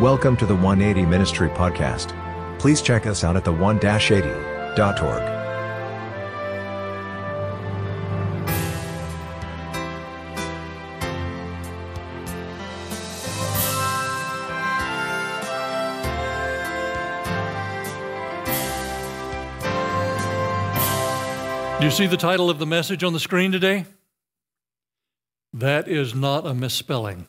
Welcome to the 180 Ministry Podcast. Please check us out at the1-80.org. Do you see the title of the message on the screen today? That is not a misspelling.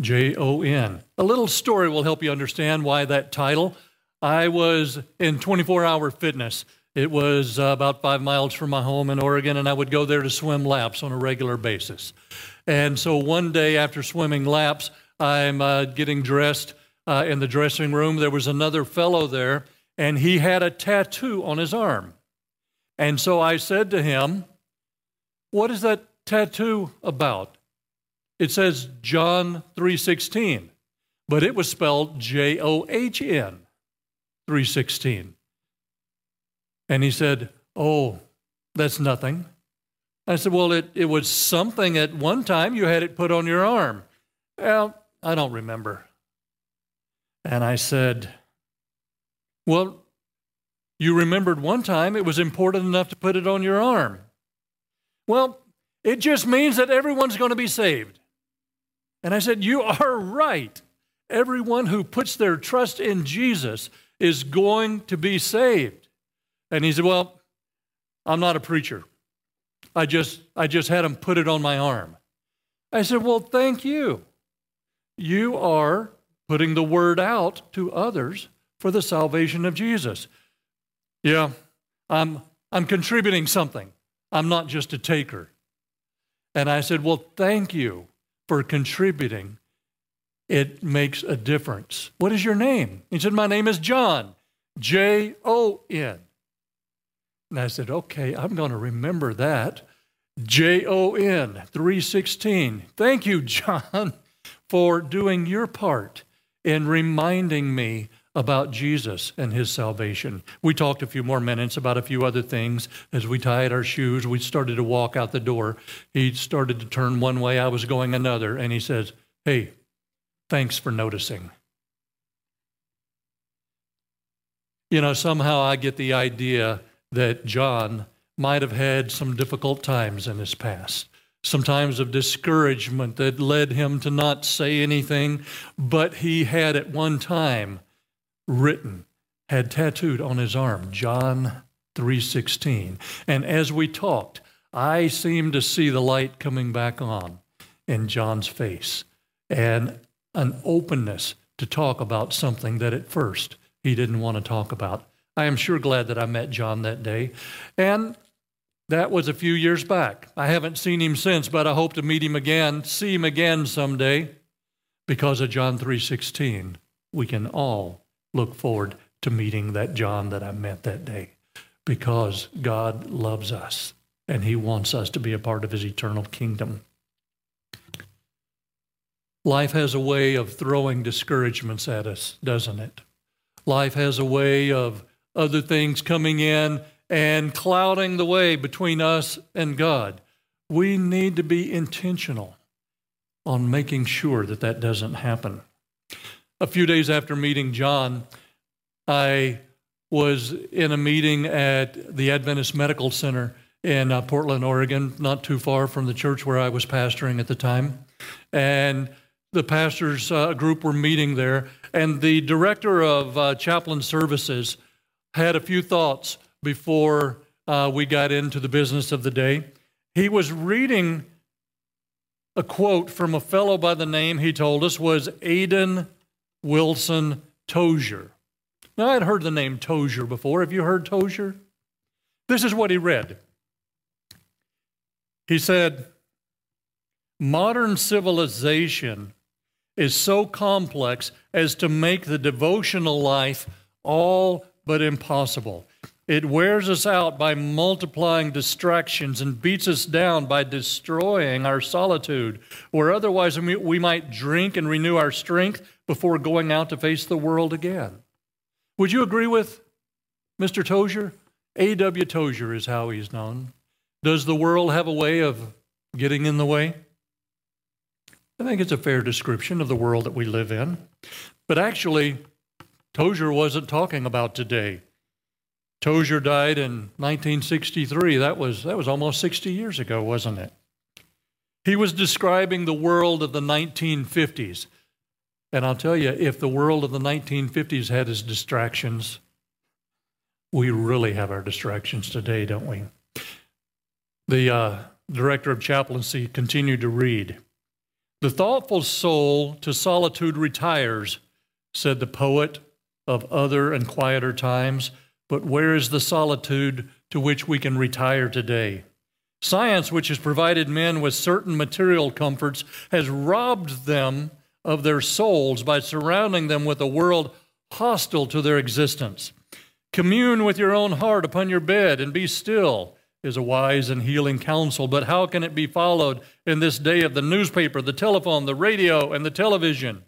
J O N. A little story will help you understand why that title. I was in 24 hour fitness. It was uh, about five miles from my home in Oregon, and I would go there to swim laps on a regular basis. And so one day after swimming laps, I'm uh, getting dressed uh, in the dressing room. There was another fellow there, and he had a tattoo on his arm. And so I said to him, What is that tattoo about? It says John 3:16, but it was spelled J O H N 3:16. And he said, "Oh, that's nothing." I said, "Well, it, it was something at one time you had it put on your arm." Well, I don't remember. And I said, "Well, you remembered one time it was important enough to put it on your arm. Well, it just means that everyone's going to be saved. And I said, You are right. Everyone who puts their trust in Jesus is going to be saved. And he said, Well, I'm not a preacher. I just, I just had him put it on my arm. I said, Well, thank you. You are putting the word out to others for the salvation of Jesus. Yeah, I'm, I'm contributing something. I'm not just a taker. And I said, Well, thank you for contributing. It makes a difference. What is your name? He said, My name is Jon, J O N. And I said, Okay, I'm going to remember that. J O N 316. Thank you, Jon, for doing your part in reminding me about Jesus and his salvation. We talked a few more minutes about a few other things. As we tied our shoes, we started to walk out the door. He started to turn one way, I was going another, and he says, Hey, thanks for noticing. You know, somehow I get the idea that Jon might have had some difficult times in his past some times of discouragement that led him to not say anything, but he had at one time written, had tattooed on his arm, John 3:16. And as we talked, I seemed to see the light coming back on in Jon's face and an openness to talk about something that at first he didn't want to talk about. I am sure glad that I met Jon that day. And that was a few years back. I haven't seen him since, but I hope to meet him again, see him again someday. Because of John 3:16, we can all look forward to meeting that Jon that I met that day because God loves us and he wants us to be a part of his eternal kingdom. Life has a way of throwing discouragements at us, doesn't it? Life has a way of other things coming in and clouding the way between us and God. We need to be intentional on making sure that that doesn't happen. A few days after meeting Jon, I was in a meeting at the Adventist Medical Center in uh, Portland, Oregon, not too far from the church where I was pastoring at the time. And the pastors uh, group were meeting there, and the director of uh, chaplain services had a few thoughts before uh, we got into the business of the day. He was reading a quote from a fellow by the name, he told us, was Aiden Wilson Tozer. Now, I'd heard the name Tozer before. Have you heard Tozer? This is what he read. He said, Modern civilization is so complex as to make the devotional life all but impossible. It wears us out by multiplying distractions and beats us down by destroying our solitude, where otherwise we might drink and renew our strength before going out to face the world again. Would you agree with Mr. Tozer? A.W. Tozer is how he's known. Does the world have a way of getting in the way? I think it's a fair description of the world that we live in. But actually, Tozer wasn't talking about today. Tozer died in 1963. That was, that was almost 60 years ago, wasn't it? He was describing the world of the 1950s. And I'll tell you, if the world of the 1950s had its distractions, we really have our distractions today, don't we? The uh, director of chaplaincy continued to read The thoughtful soul to solitude retires, said the poet of other and quieter times. But where is the solitude to which we can retire today? Science, which has provided men with certain material comforts, has robbed them of their souls by surrounding them with a world hostile to their existence. Commune with your own heart upon your bed and be still is a wise and healing counsel, but how can it be followed in this day of the newspaper, the telephone, the radio, and the television?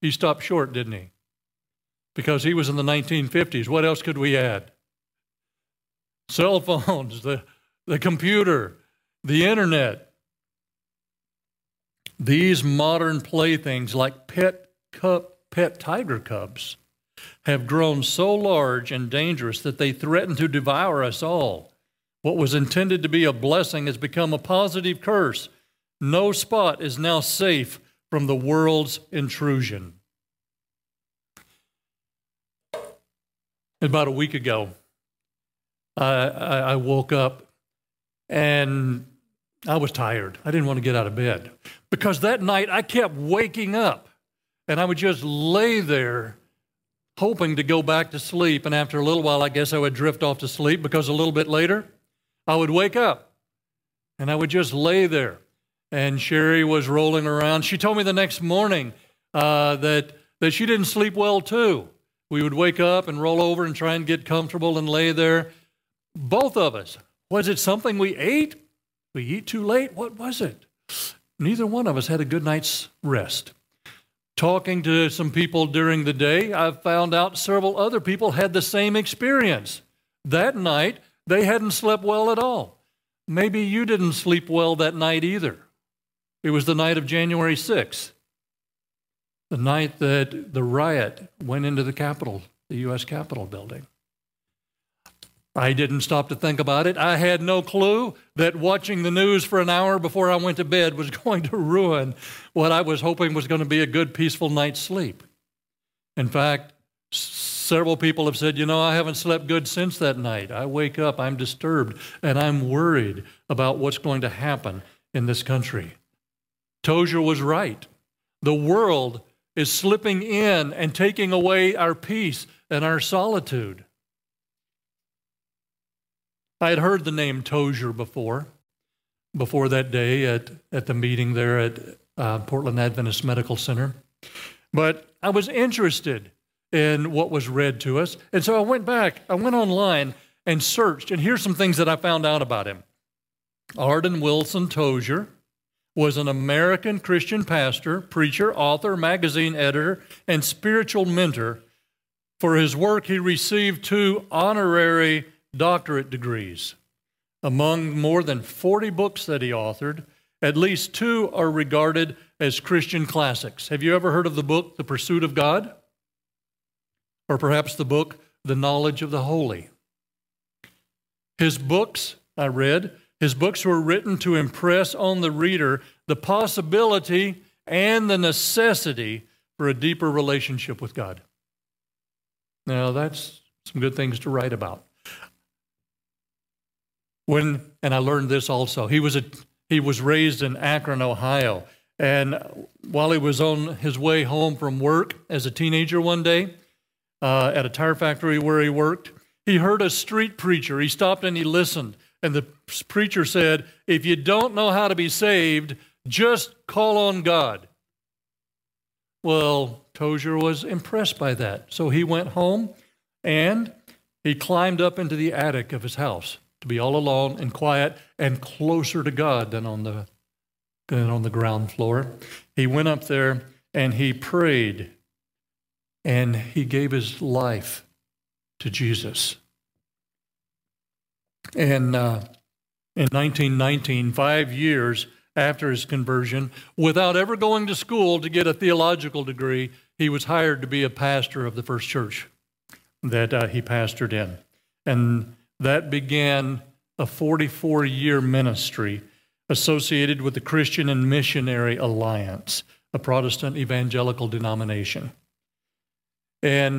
He stopped short, didn't he? Because he was in the 1950s. What else could we add? Cell phones, the, the computer, the internet. These modern playthings, like pet, cup, pet tiger cubs, have grown so large and dangerous that they threaten to devour us all. What was intended to be a blessing has become a positive curse. No spot is now safe from the world's intrusion. About a week ago, I, I woke up and I was tired. I didn't want to get out of bed because that night I kept waking up and I would just lay there hoping to go back to sleep. And after a little while, I guess I would drift off to sleep because a little bit later, I would wake up and I would just lay there. And Sherry was rolling around. She told me the next morning uh, that, that she didn't sleep well too. We would wake up and roll over and try and get comfortable and lay there. Both of us. Was it something we ate? We eat too late? What was it? Neither one of us had a good night's rest. Talking to some people during the day, I found out several other people had the same experience. That night, they hadn't slept well at all. Maybe you didn't sleep well that night either. It was the night of January 6th, the night that the riot went into the Capitol, the U.S. Capitol building. I didn't stop to think about it. I had no clue that watching the news for an hour before I went to bed was going to ruin what I was hoping was going to be a good, peaceful night's sleep. In fact, several people have said, You know, I haven't slept good since that night. I wake up, I'm disturbed, and I'm worried about what's going to happen in this country. Tozer was right. The world is slipping in and taking away our peace and our solitude. I had heard the name Tozer before, before that day at, at the meeting there at uh, Portland Adventist Medical Center. But I was interested in what was read to us. And so I went back, I went online and searched, and here's some things that I found out about him. Aiden Wilson Tozer was an American Christian pastor, preacher, author, magazine editor, and spiritual mentor. For his work, he received two honorary doctorate degrees. Among more than 40 books that he authored, at least two are regarded as Christian classics. Have you ever heard of the book, The Pursuit of God? Or perhaps the book, The Knowledge of the Holy? His books, I read, his books were written to impress on the reader the possibility and the necessity for a deeper relationship with God. Now, that's some good things to write about. When, and I learned this also, he was, a, he was raised in Akron, Ohio. And while he was on his way home from work as a teenager one day uh, at a tire factory where he worked, he heard a street preacher. He stopped and he listened. And the preacher said, If you don't know how to be saved, just call on God. Well, Tozer was impressed by that. So he went home and he climbed up into the attic of his house to be all alone and quiet and closer to God than on the, than on the ground floor. He went up there and he prayed and he gave his life to Jesus. And uh, in 1919, five years after his conversion, without ever going to school to get a theological degree, he was hired to be a pastor of the first church that uh, he pastored in. And that began a 44 year ministry associated with the Christian and Missionary Alliance, a Protestant evangelical denomination. In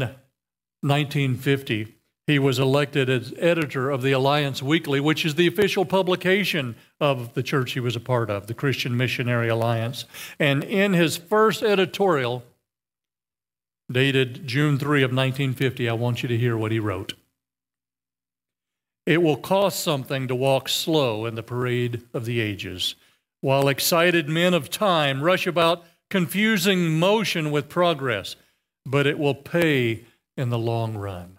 1950, he was elected as editor of the Alliance Weekly, which is the official publication of the church he was a part of, the Christian Missionary Alliance. And in his first editorial, dated June 3 of 1950, I want you to hear what he wrote. It will cost something to walk slow in the parade of the ages, while excited men of time rush about confusing motion with progress, but it will pay in the long run.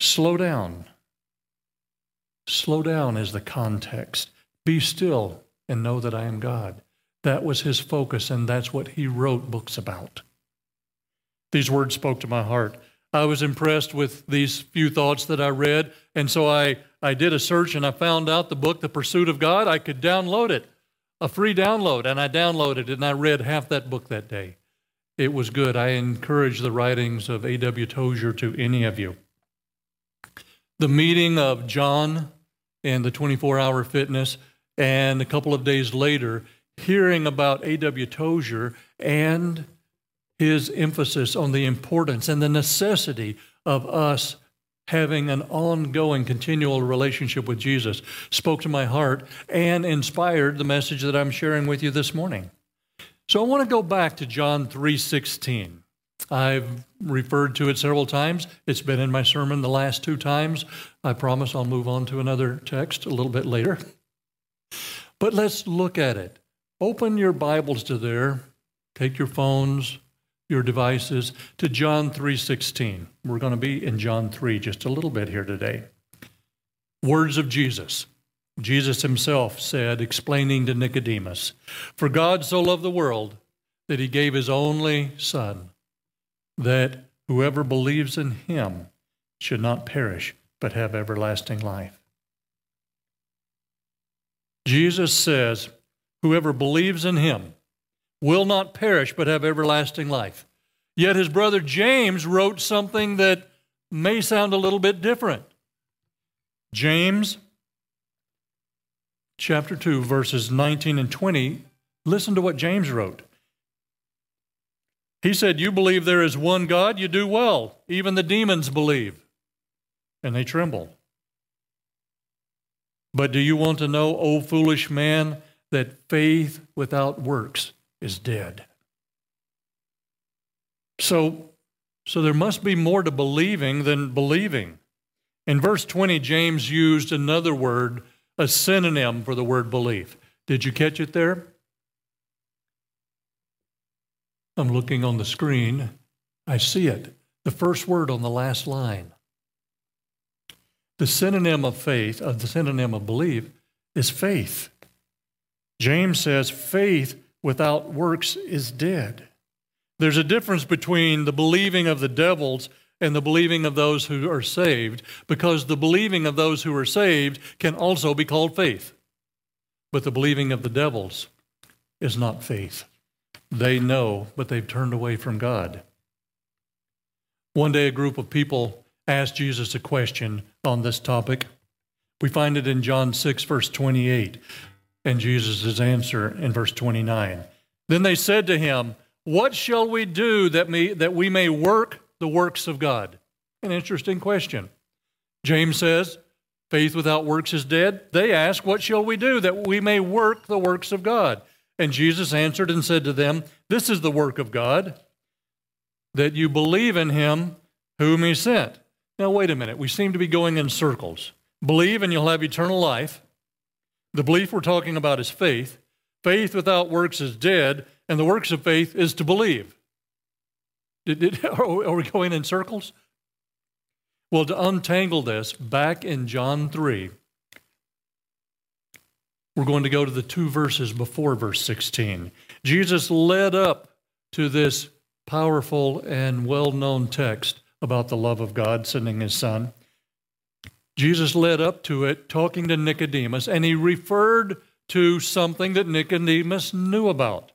Slow down. Slow down is the context. Be still and know that I am God. That was his focus, and that's what he wrote books about. These words spoke to my heart. I was impressed with these few thoughts that I read. And so I, I did a search and I found out the book, The Pursuit of God. I could download it, a free download. And I downloaded it and I read half that book that day. It was good. I encourage the writings of A.W. Tozer to any of you. The meeting of Jon and the 24 hour fitness, and a couple of days later, hearing about A.W. Tozer and his emphasis on the importance and the necessity of us having an ongoing, continual relationship with Jesus spoke to my heart and inspired the message that I'm sharing with you this morning. So I want to go back to John 3:16. I've referred to it several times. It's been in my sermon the last two times. I promise I'll move on to another text a little bit later. But let's look at it. Open your Bibles to there. Take your phones, your devices to John 3:16. We're going to be in John 3 just a little bit here today. Words of Jesus. Jesus himself said explaining to Nicodemus, "For God so loved the world that he gave his only son that whoever believes in him should not perish but have everlasting life." Jesus says, "Whoever believes in him will not perish but have everlasting life. Yet his brother James wrote something that may sound a little bit different. James chapter 2, verses 19 and 20, listen to what James wrote. He said, You believe there is one God, you do well. Even the demons believe, and they tremble. But do you want to know, O foolish man, that faith without works is dead. So, so there must be more to believing than believing. In verse 20, James used another word, a synonym for the word belief. Did you catch it there? I'm looking on the screen. I see it. The first word on the last line. The synonym of faith, of the synonym of belief, is faith. James says faith without works is dead. There's a difference between the believing of the devils and the believing of those who are saved, because the believing of those who are saved can also be called faith. But the believing of the devils is not faith. They know, but they've turned away from God. One day, a group of people asked Jesus a question on this topic. We find it in John 6, verse 28 and Jesus' answer in verse 29. Then they said to him, What shall we do that, that we may work the works of God? An interesting question. James says, Faith without works is dead. They ask, What shall we do that we may work the works of God? And Jesus answered and said to them, This is the work of God, that you believe in him whom he sent. Now, wait a minute. We seem to be going in circles. Believe and you'll have eternal life. The belief we're talking about is faith. Faith without works is dead, and the works of faith is to believe. Did, did, are we going in circles? Well, to untangle this, back in John 3, we're going to go to the two verses before verse 16. Jesus led up to this powerful and well known text about the love of God sending his son. Jesus led up to it talking to Nicodemus, and he referred to something that Nicodemus knew about.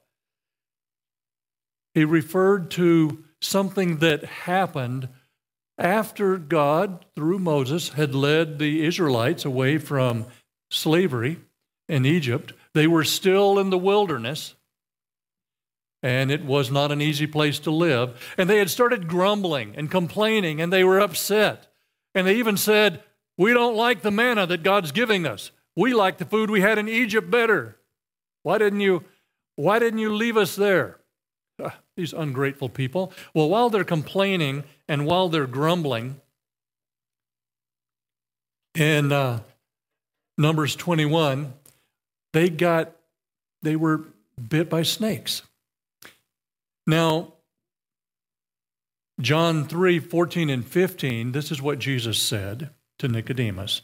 He referred to something that happened after God, through Moses, had led the Israelites away from slavery in Egypt. They were still in the wilderness, and it was not an easy place to live. And they had started grumbling and complaining, and they were upset. And they even said, We don't like the manna that God's giving us. We like the food we had in Egypt better. Why didn't you, why didn't you leave us there? these ungrateful people. Well, while they're complaining and while they're grumbling, in uh, Numbers 21, they got, they were bit by snakes. Now, John 3 14 and 15, this is what Jesus said to Nicodemus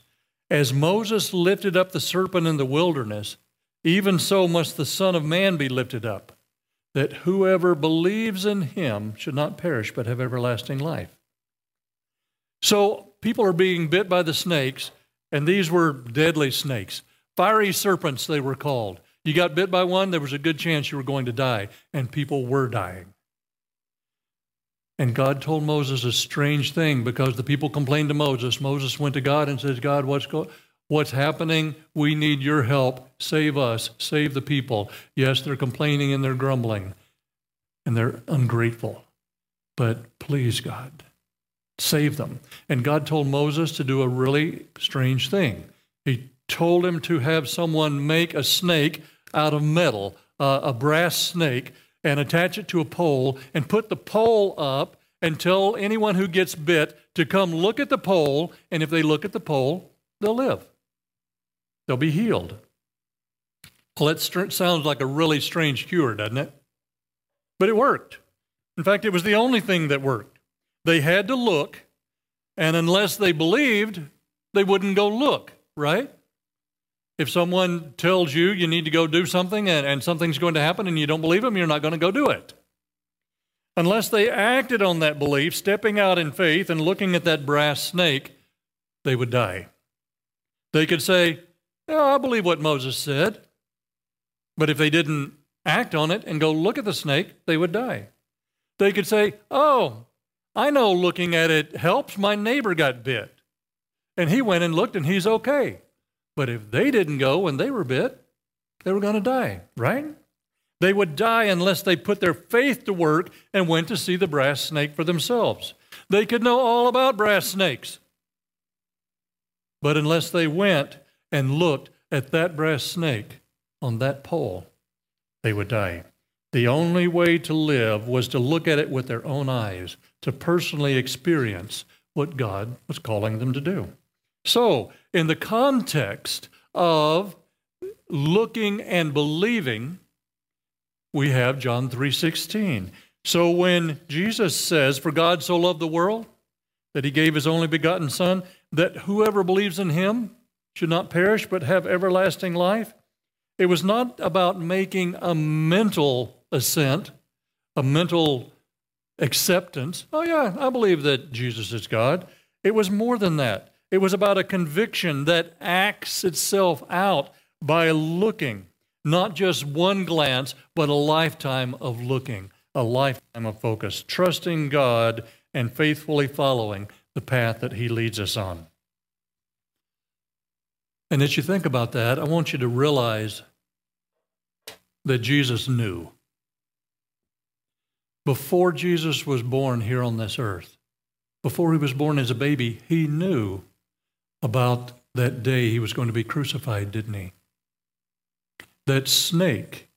As Moses lifted up the serpent in the wilderness, even so must the Son of Man be lifted up that whoever believes in him should not perish but have everlasting life. So people are being bit by the snakes, and these were deadly snakes. Fiery serpents, they were called. You got bit by one, there was a good chance you were going to die, and people were dying. And God told Moses a strange thing because the people complained to Moses. Moses went to God and says, God, what's going What's happening? We need your help. Save us. Save the people. Yes, they're complaining and they're grumbling and they're ungrateful. But please, God, save them. And God told Moses to do a really strange thing. He told him to have someone make a snake out of metal, uh, a brass snake, and attach it to a pole and put the pole up and tell anyone who gets bit to come look at the pole. And if they look at the pole, they'll live they'll be healed. Well, that sounds like a really strange cure, doesn't it? But it worked. In fact, it was the only thing that worked. They had to look, and unless they believed, they wouldn't go look, right? If someone tells you you need to go do something and, and something's going to happen and you don't believe them, you're not going to go do it. Unless they acted on that belief, stepping out in faith and looking at that brass snake, they would die. They could say, I believe what Moses said. But if they didn't act on it and go look at the snake, they would die. They could say, Oh, I know looking at it helps. My neighbor got bit. And he went and looked and he's okay. But if they didn't go when they were bit, they were going to die, right? They would die unless they put their faith to work and went to see the brass snake for themselves. They could know all about brass snakes. But unless they went and looked at that brass snake on that pole, they would die. The only way to live was to look at it with their own eyes, to personally experience what God was calling them to do. So, in the context of looking and believing, we have John 3:16. So when Jesus says, "For God so loved the world that he gave his only begotten son, that whoever believes in him should not perish but have everlasting life. It was not about making a mental assent, a mental acceptance. Oh, yeah, I believe that Jesus is God. It was more than that. It was about a conviction that acts itself out by looking, not just one glance, but a lifetime of looking, a lifetime of focus, trusting God and faithfully following the path that He leads us on. And as you think about that, I want you to realize that Jesus knew. Before Jesus was born here on this earth, before he was born as a baby, he knew about that day he was going to be crucified, didn't he? That snake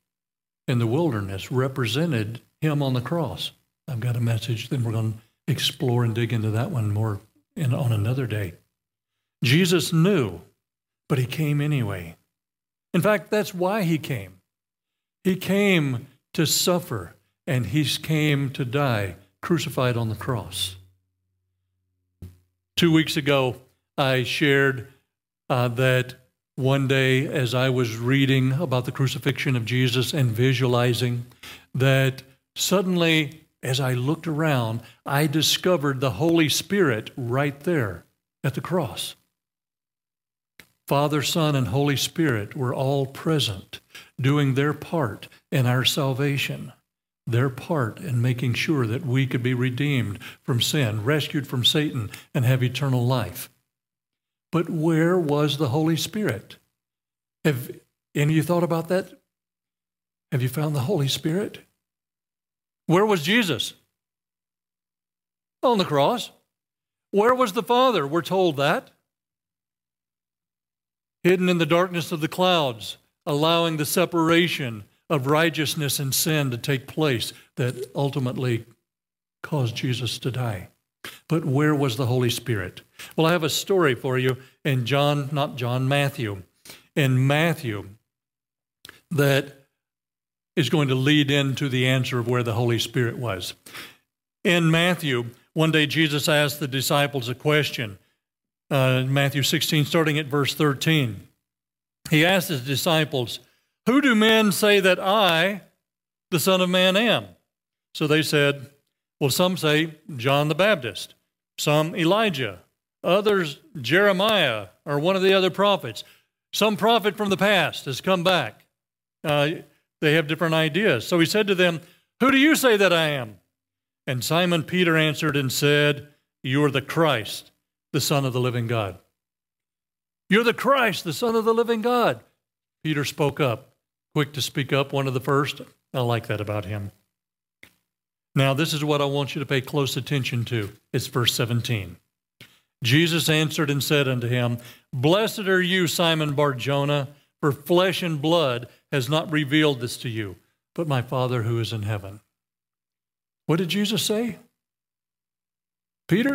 in the wilderness represented him on the cross. I've got a message, then we're going to explore and dig into that one more in, on another day. Jesus knew but he came anyway. In fact, that's why he came. He came to suffer, and he came to die, crucified on the cross. Two weeks ago, I shared uh, that one day as I was reading about the crucifixion of Jesus and visualizing, that suddenly, as I looked around, I discovered the Holy Spirit right there at the cross. Father, Son, and Holy Spirit were all present, doing their part in our salvation, their part in making sure that we could be redeemed from sin, rescued from Satan, and have eternal life. But where was the Holy Spirit? Have any of you thought about that? Have you found the Holy Spirit? Where was Jesus? On the cross. Where was the Father? We're told that. Hidden in the darkness of the clouds, allowing the separation of righteousness and sin to take place that ultimately caused Jesus to die. But where was the Holy Spirit? Well, I have a story for you in John, not John, Matthew. In Matthew, that is going to lead into the answer of where the Holy Spirit was. In Matthew, one day Jesus asked the disciples a question. Uh, Matthew 16, starting at verse 13. He asked his disciples, Who do men say that I, the Son of Man, am? So they said, Well, some say John the Baptist, some Elijah, others Jeremiah or one of the other prophets. Some prophet from the past has come back. Uh, they have different ideas. So he said to them, Who do you say that I am? And Simon Peter answered and said, You are the Christ, the Son of the living God. You're the Christ, the Son of the living God. Peter spoke up, quick to speak up, one of the first. I like that about him. Now, this is what I want you to pay close attention to. It's verse 17. Jesus answered and said unto him, Blessed are you, Simon Barjona, for flesh and blood has not revealed this to you, but my Father who is in heaven. What did Jesus say? Peter?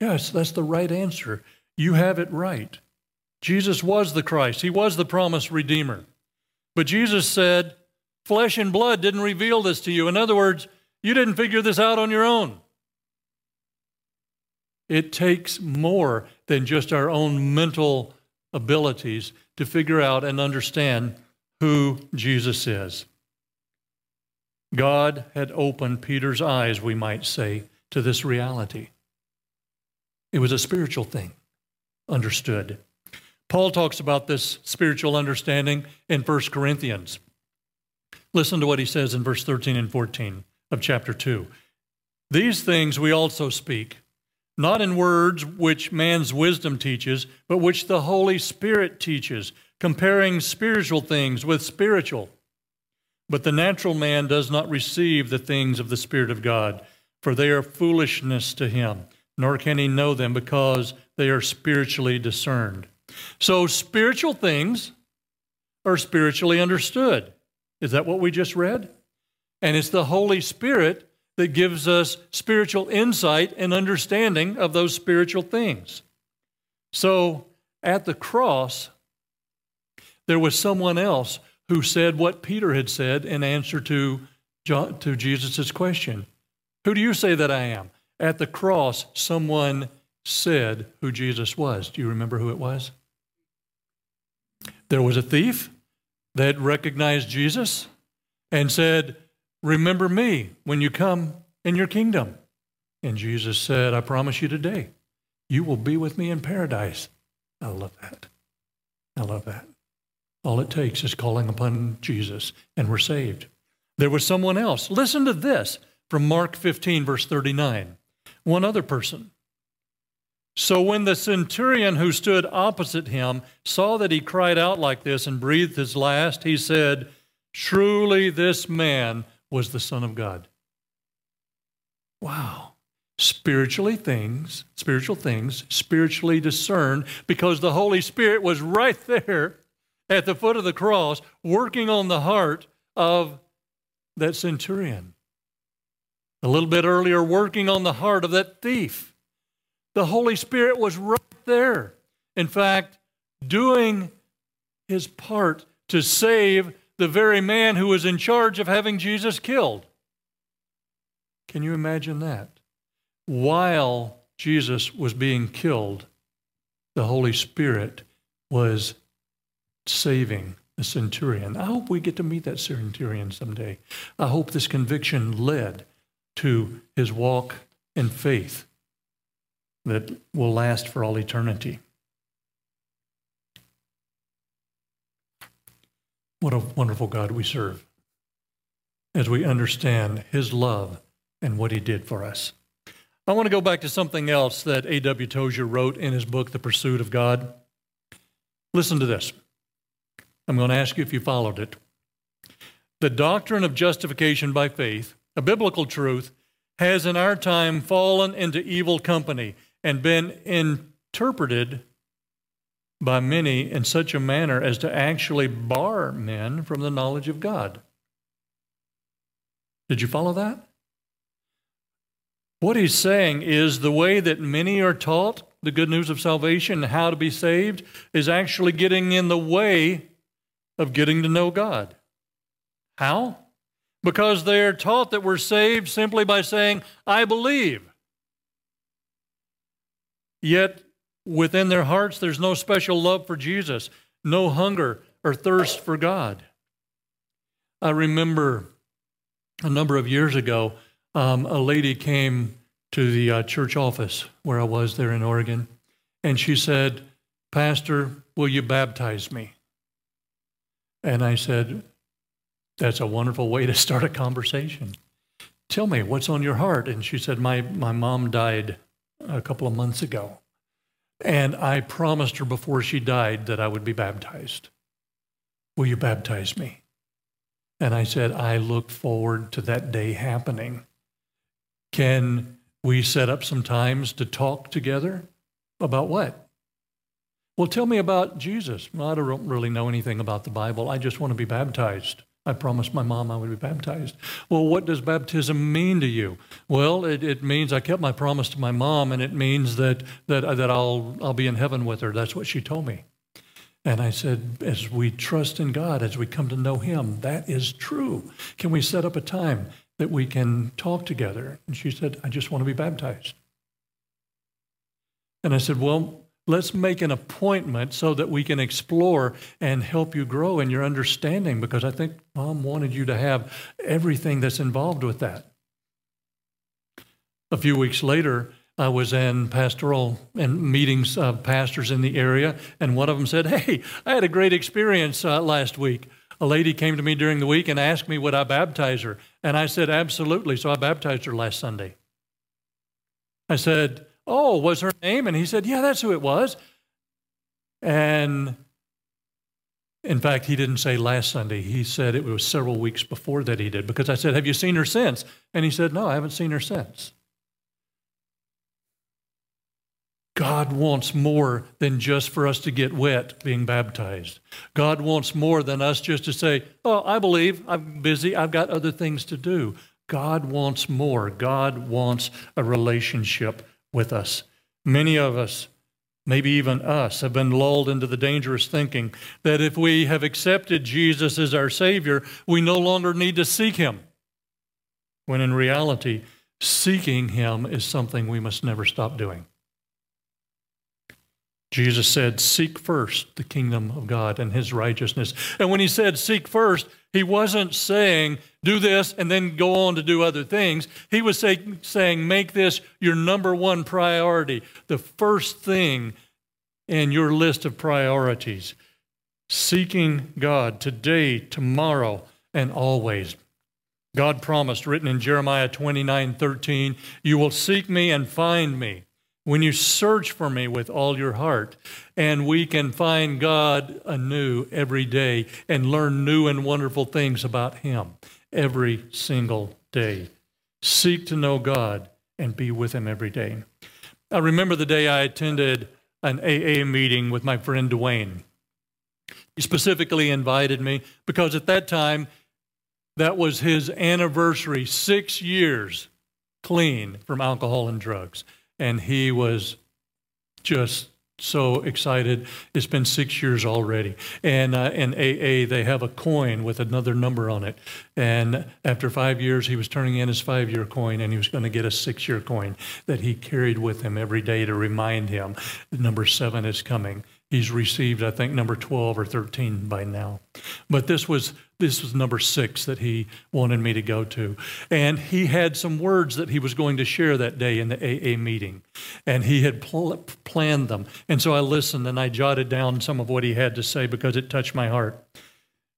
Yes, that's the right answer. You have it right. Jesus was the Christ, He was the promised Redeemer. But Jesus said, Flesh and blood didn't reveal this to you. In other words, you didn't figure this out on your own. It takes more than just our own mental abilities to figure out and understand who Jesus is. God had opened Peter's eyes, we might say, to this reality. It was a spiritual thing, understood. Paul talks about this spiritual understanding in 1 Corinthians. Listen to what he says in verse 13 and 14 of chapter 2. These things we also speak, not in words which man's wisdom teaches, but which the Holy Spirit teaches, comparing spiritual things with spiritual. But the natural man does not receive the things of the Spirit of God, for they are foolishness to him, nor can he know them because they are spiritually discerned. So, spiritual things are spiritually understood. Is that what we just read? And it's the Holy Spirit that gives us spiritual insight and understanding of those spiritual things. So, at the cross, there was someone else who said what Peter had said in answer to, to Jesus' question Who do you say that I am? At the cross, someone said who Jesus was. Do you remember who it was? There was a thief that recognized Jesus and said, Remember me when you come in your kingdom. And Jesus said, I promise you today, you will be with me in paradise. I love that. I love that. All it takes is calling upon Jesus, and we're saved. There was someone else. Listen to this from Mark 15, verse 39. One other person. So when the centurion who stood opposite him saw that he cried out like this and breathed his last, he said, Truly this man was the Son of God. Wow. Spiritually things, spiritual things, spiritually discerned, because the Holy Spirit was right there at the foot of the cross, working on the heart of that centurion. A little bit earlier, working on the heart of that thief. The Holy Spirit was right there. In fact, doing his part to save the very man who was in charge of having Jesus killed. Can you imagine that? While Jesus was being killed, the Holy Spirit was saving the centurion. I hope we get to meet that centurion someday. I hope this conviction led to his walk in faith that will last for all eternity. What a wonderful God we serve as we understand his love and what he did for us. I want to go back to something else that A.W. Tozer wrote in his book, The Pursuit of God. Listen to this. I'm going to ask you if you followed it. The doctrine of justification by faith, a biblical truth, has in our time fallen into evil company and been interpreted by many in such a manner as to actually bar men from the knowledge of God. Did you follow that? What he's saying is the way that many are taught the good news of salvation how to be saved is actually getting in the way of getting to know God. How? Because they're taught that we're saved simply by saying, I believe. Yet within their hearts, there's no special love for Jesus, no hunger or thirst for God. I remember a number of years ago, um, a lady came to the uh, church office where I was there in Oregon, and she said, Pastor, will you baptize me? And I said, That's a wonderful way to start a conversation. Tell me what's on your heart. And she said, My, my mom died a couple of months ago. And I promised her before she died that I would be baptized. Will you baptize me? And I said, I look forward to that day happening. Can we set up some times to talk together? About what? Well, tell me about Jesus. Well, I don't really know anything about the Bible. I just want to be baptized. I promised my mom I would be baptized. Well, what does baptism mean to you? Well, it, it means I kept my promise to my mom, and it means that, that, that I'll, I'll be in heaven with her. That's what she told me. And I said, as we trust in God, as we come to know Him, that is true. Can we set up a time that we can talk together? And she said, I just want to be baptized. And I said, Well, Let's make an appointment so that we can explore and help you grow in your understanding because I think mom wanted you to have everything that's involved with that. A few weeks later, I was in pastoral and meetings of pastors in the area, and one of them said, Hey, I had a great experience uh, last week. A lady came to me during the week and asked me, Would I baptize her? And I said, Absolutely. So I baptized her last Sunday. I said, Oh, was her name? And he said, Yeah, that's who it was. And in fact, he didn't say last Sunday. He said it was several weeks before that he did because I said, Have you seen her since? And he said, No, I haven't seen her since. God wants more than just for us to get wet being baptized. God wants more than us just to say, Oh, I believe, I'm busy, I've got other things to do. God wants more. God wants a relationship with us. Many of us, maybe even us, have been lulled into the dangerous thinking that if we have accepted Jesus as our Savior, we no longer need to seek Him. When in reality, seeking Him is something we must never stop doing. Jesus said, Seek first the kingdom of God and his righteousness. And when he said, Seek first, he wasn't saying, Do this and then go on to do other things. He was say, saying, Make this your number one priority, the first thing in your list of priorities. Seeking God today, tomorrow, and always. God promised, written in Jeremiah 29 13, You will seek me and find me when you search for me with all your heart, and we can find God anew every day and learn new and wonderful things about Him every single day. Seek to know God and be with Him every day. I remember the day I attended an AA meeting with my friend Dwayne. He specifically invited me because at that time, that was his anniversary, six years clean from alcohol and drugs and he was just so excited. It's been six years already. And uh, in AA, they have a coin with another number on it. And after five years, he was turning in his five year coin and he was going to get a six year coin that he carried with him every day to remind him number seven is coming. He's received, I think, number 12 or 13 by now. But this was this was number six that he wanted me to go to. And he had some words that he was going to share that day in the AA meeting. And he had pl- planned them. And so I listened and I jotted down some of what he had to say because it touched my heart.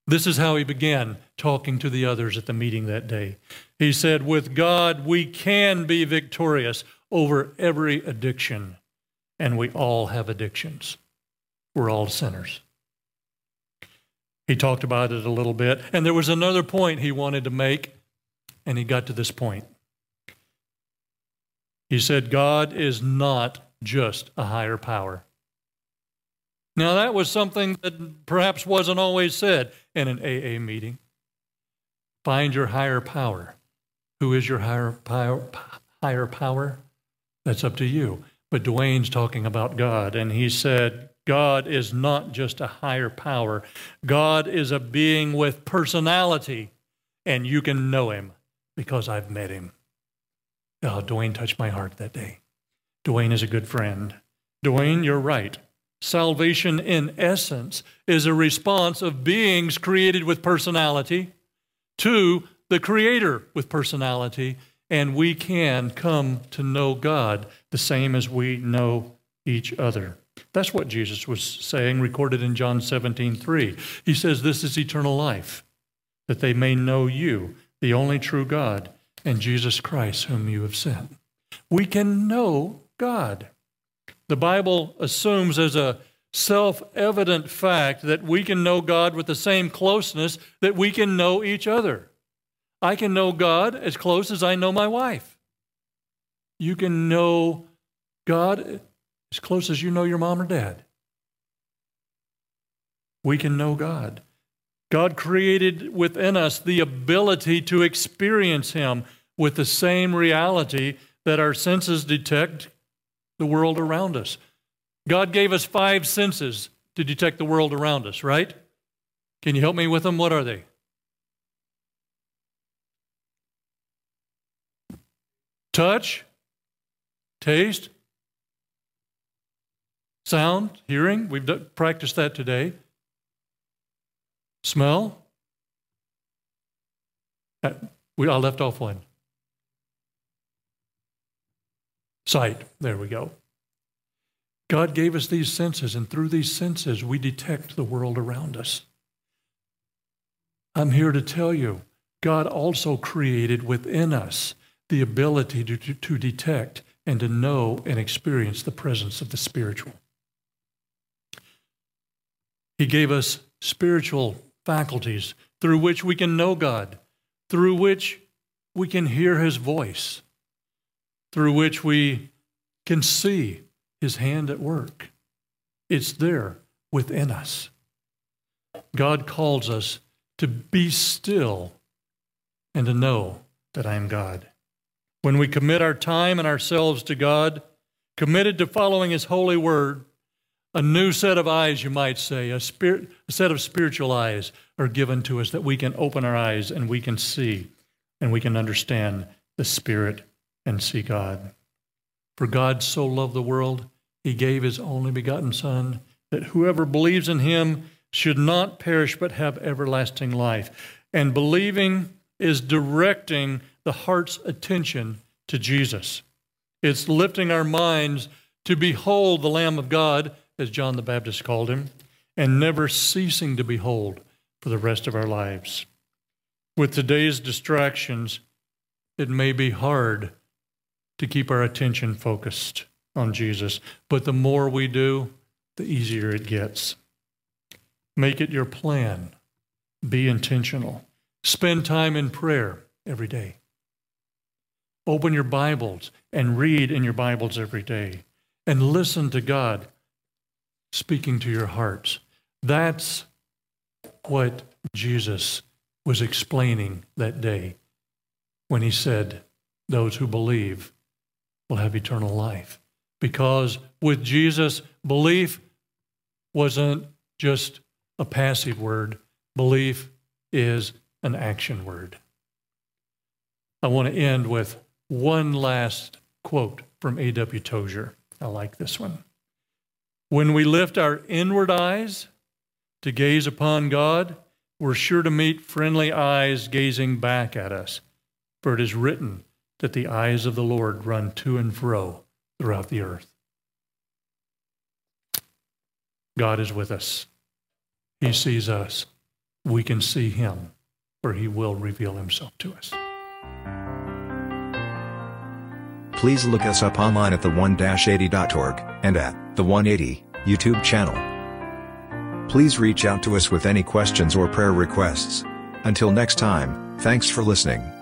This is how he began talking to the others at the meeting that day. He said, With God, we can be victorious over every addiction, and we all have addictions. We're all sinners. He talked about it a little bit, and there was another point he wanted to make, and he got to this point. He said, God is not just a higher power. Now, that was something that perhaps wasn't always said in an AA meeting. Find your higher power. Who is your higher power? Higher power? That's up to you. But Dwayne's talking about God, and he said, God is not just a higher power. God is a being with personality, and you can know him because I've met him. Oh, Dwayne touched my heart that day. Dwayne is a good friend. Dwayne, you're right. Salvation, in essence, is a response of beings created with personality to the Creator with personality, and we can come to know God the same as we know each other. That's what Jesus was saying, recorded in John 17 3. He says, This is eternal life, that they may know you, the only true God, and Jesus Christ, whom you have sent. We can know God. The Bible assumes as a self evident fact that we can know God with the same closeness that we can know each other. I can know God as close as I know my wife. You can know God as close as you know your mom or dad. We can know God. God created within us the ability to experience Him with the same reality that our senses detect the world around us. God gave us five senses to detect the world around us, right? Can you help me with them? What are they? Touch, taste, sound, hearing. We've practiced that today. Smell. Uh, we, I left off one. Sight. There we go. God gave us these senses, and through these senses, we detect the world around us. I'm here to tell you, God also created within us the ability to, to, to, detect and to know and experience the presence of the spiritual. He gave us spiritual faculties through which we can know God, through which we can hear His voice, through which we can see his hand at work. It's there within us. God calls us to be still and to know that I am God. When we commit our time and ourselves to God, committed to following His holy word, a new set of eyes, you might say, a, spirit, a set of spiritual eyes are given to us that we can open our eyes and we can see and we can understand the Spirit and see God. For God so loved the world he gave his only begotten Son, that whoever believes in him should not perish but have everlasting life. And believing is directing the heart's attention to Jesus. It's lifting our minds to behold the Lamb of God, as John the Baptist called him, and never ceasing to behold for the rest of our lives. With today's distractions, it may be hard to keep our attention focused on Jesus. But the more we do, the easier it gets. Make it your plan. Be intentional. Spend time in prayer every day. Open your Bibles and read in your Bibles every day. And listen to God speaking to your hearts. That's what Jesus was explaining that day when he said, Those who believe will have eternal life because with Jesus, belief wasn't just a passive word, belief is an action word. I want to end with one last quote from A.W. Tozer. I like this one. When we lift our inward eyes to gaze upon God, we're sure to meet friendly eyes gazing back at us. For it is written that the eyes of the Lord run to and fro throughout the earth. God is with us. He sees us. we can see Him, for He will reveal Himself to us. Please look us up online at the1-80.org and at the 180 YouTube channel. Please reach out to us with any questions or prayer requests. Until next time, thanks for listening.